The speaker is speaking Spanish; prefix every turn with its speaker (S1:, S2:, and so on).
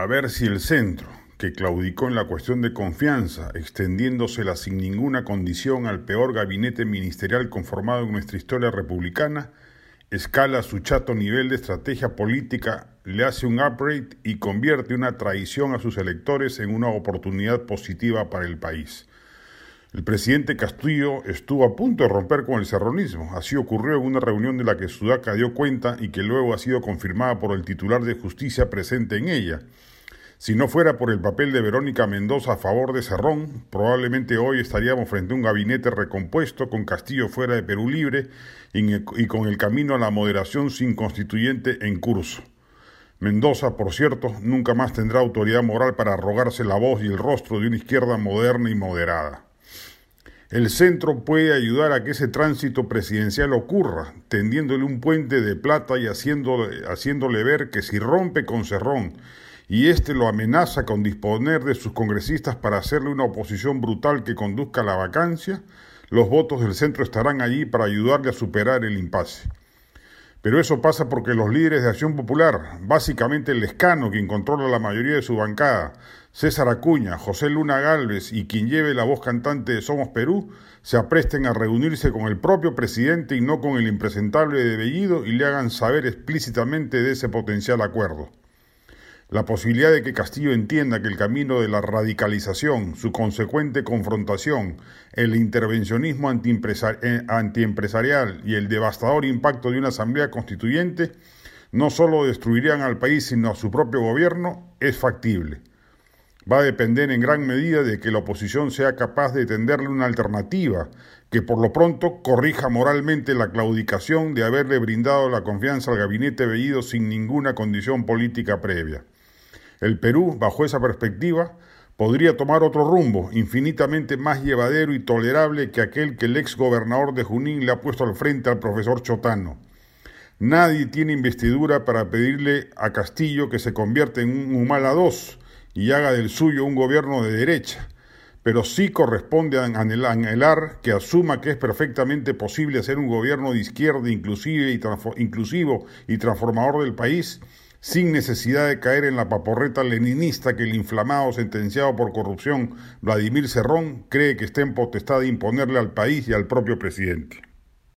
S1: A ver si el centro, que claudicó en la cuestión de confianza, extendiéndosela sin ninguna condición al peor gabinete ministerial conformado en nuestra historia republicana, escala su chato nivel de estrategia política, le hace un upgrade y convierte una traición a sus electores en una oportunidad positiva para el país. El presidente Castillo estuvo a punto de romper con el serronismo. Así ocurrió en una reunión de la que Sudaca dio cuenta y que luego ha sido confirmada por el titular de justicia presente en ella. Si no fuera por el papel de Verónica Mendoza a favor de Cerrón, probablemente hoy estaríamos frente a un gabinete recompuesto con Castillo fuera de Perú libre y con el camino a la moderación sin constituyente en curso. Mendoza, por cierto, nunca más tendrá autoridad moral para arrogarse la voz y el rostro de una izquierda moderna y moderada. El centro puede ayudar a que ese tránsito presidencial ocurra, tendiéndole un puente de plata y haciéndole, haciéndole ver que si rompe con Cerrón y éste lo amenaza con disponer de sus congresistas para hacerle una oposición brutal que conduzca a la vacancia, los votos del centro estarán allí para ayudarle a superar el impasse. Pero eso pasa porque los líderes de Acción Popular, básicamente el escano, quien controla la mayoría de su bancada, César Acuña, José Luna Galvez y quien lleve la voz cantante de Somos Perú, se apresten a reunirse con el propio presidente y no con el impresentable de Bellido y le hagan saber explícitamente de ese potencial acuerdo. La posibilidad de que Castillo entienda que el camino de la radicalización, su consecuente confrontación, el intervencionismo eh, antiempresarial y el devastador impacto de una asamblea constituyente no solo destruirían al país sino a su propio gobierno es factible. Va a depender en gran medida de que la oposición sea capaz de tenderle una alternativa que por lo pronto corrija moralmente la claudicación de haberle brindado la confianza al gabinete Bellido sin ninguna condición política previa. El Perú, bajo esa perspectiva, podría tomar otro rumbo, infinitamente más llevadero y tolerable que aquel que el ex gobernador de Junín le ha puesto al frente al profesor Chotano. Nadie tiene investidura para pedirle a Castillo que se convierta en un Humala II y haga del suyo un gobierno de derecha, pero sí corresponde anhelar que asuma que es perfectamente posible hacer un gobierno de izquierda inclusive y inclusivo y transformador del país sin necesidad de caer en la paporreta leninista que el inflamado sentenciado por corrupción Vladimir Cerrón cree que está en potestad de imponerle al país y al propio presidente.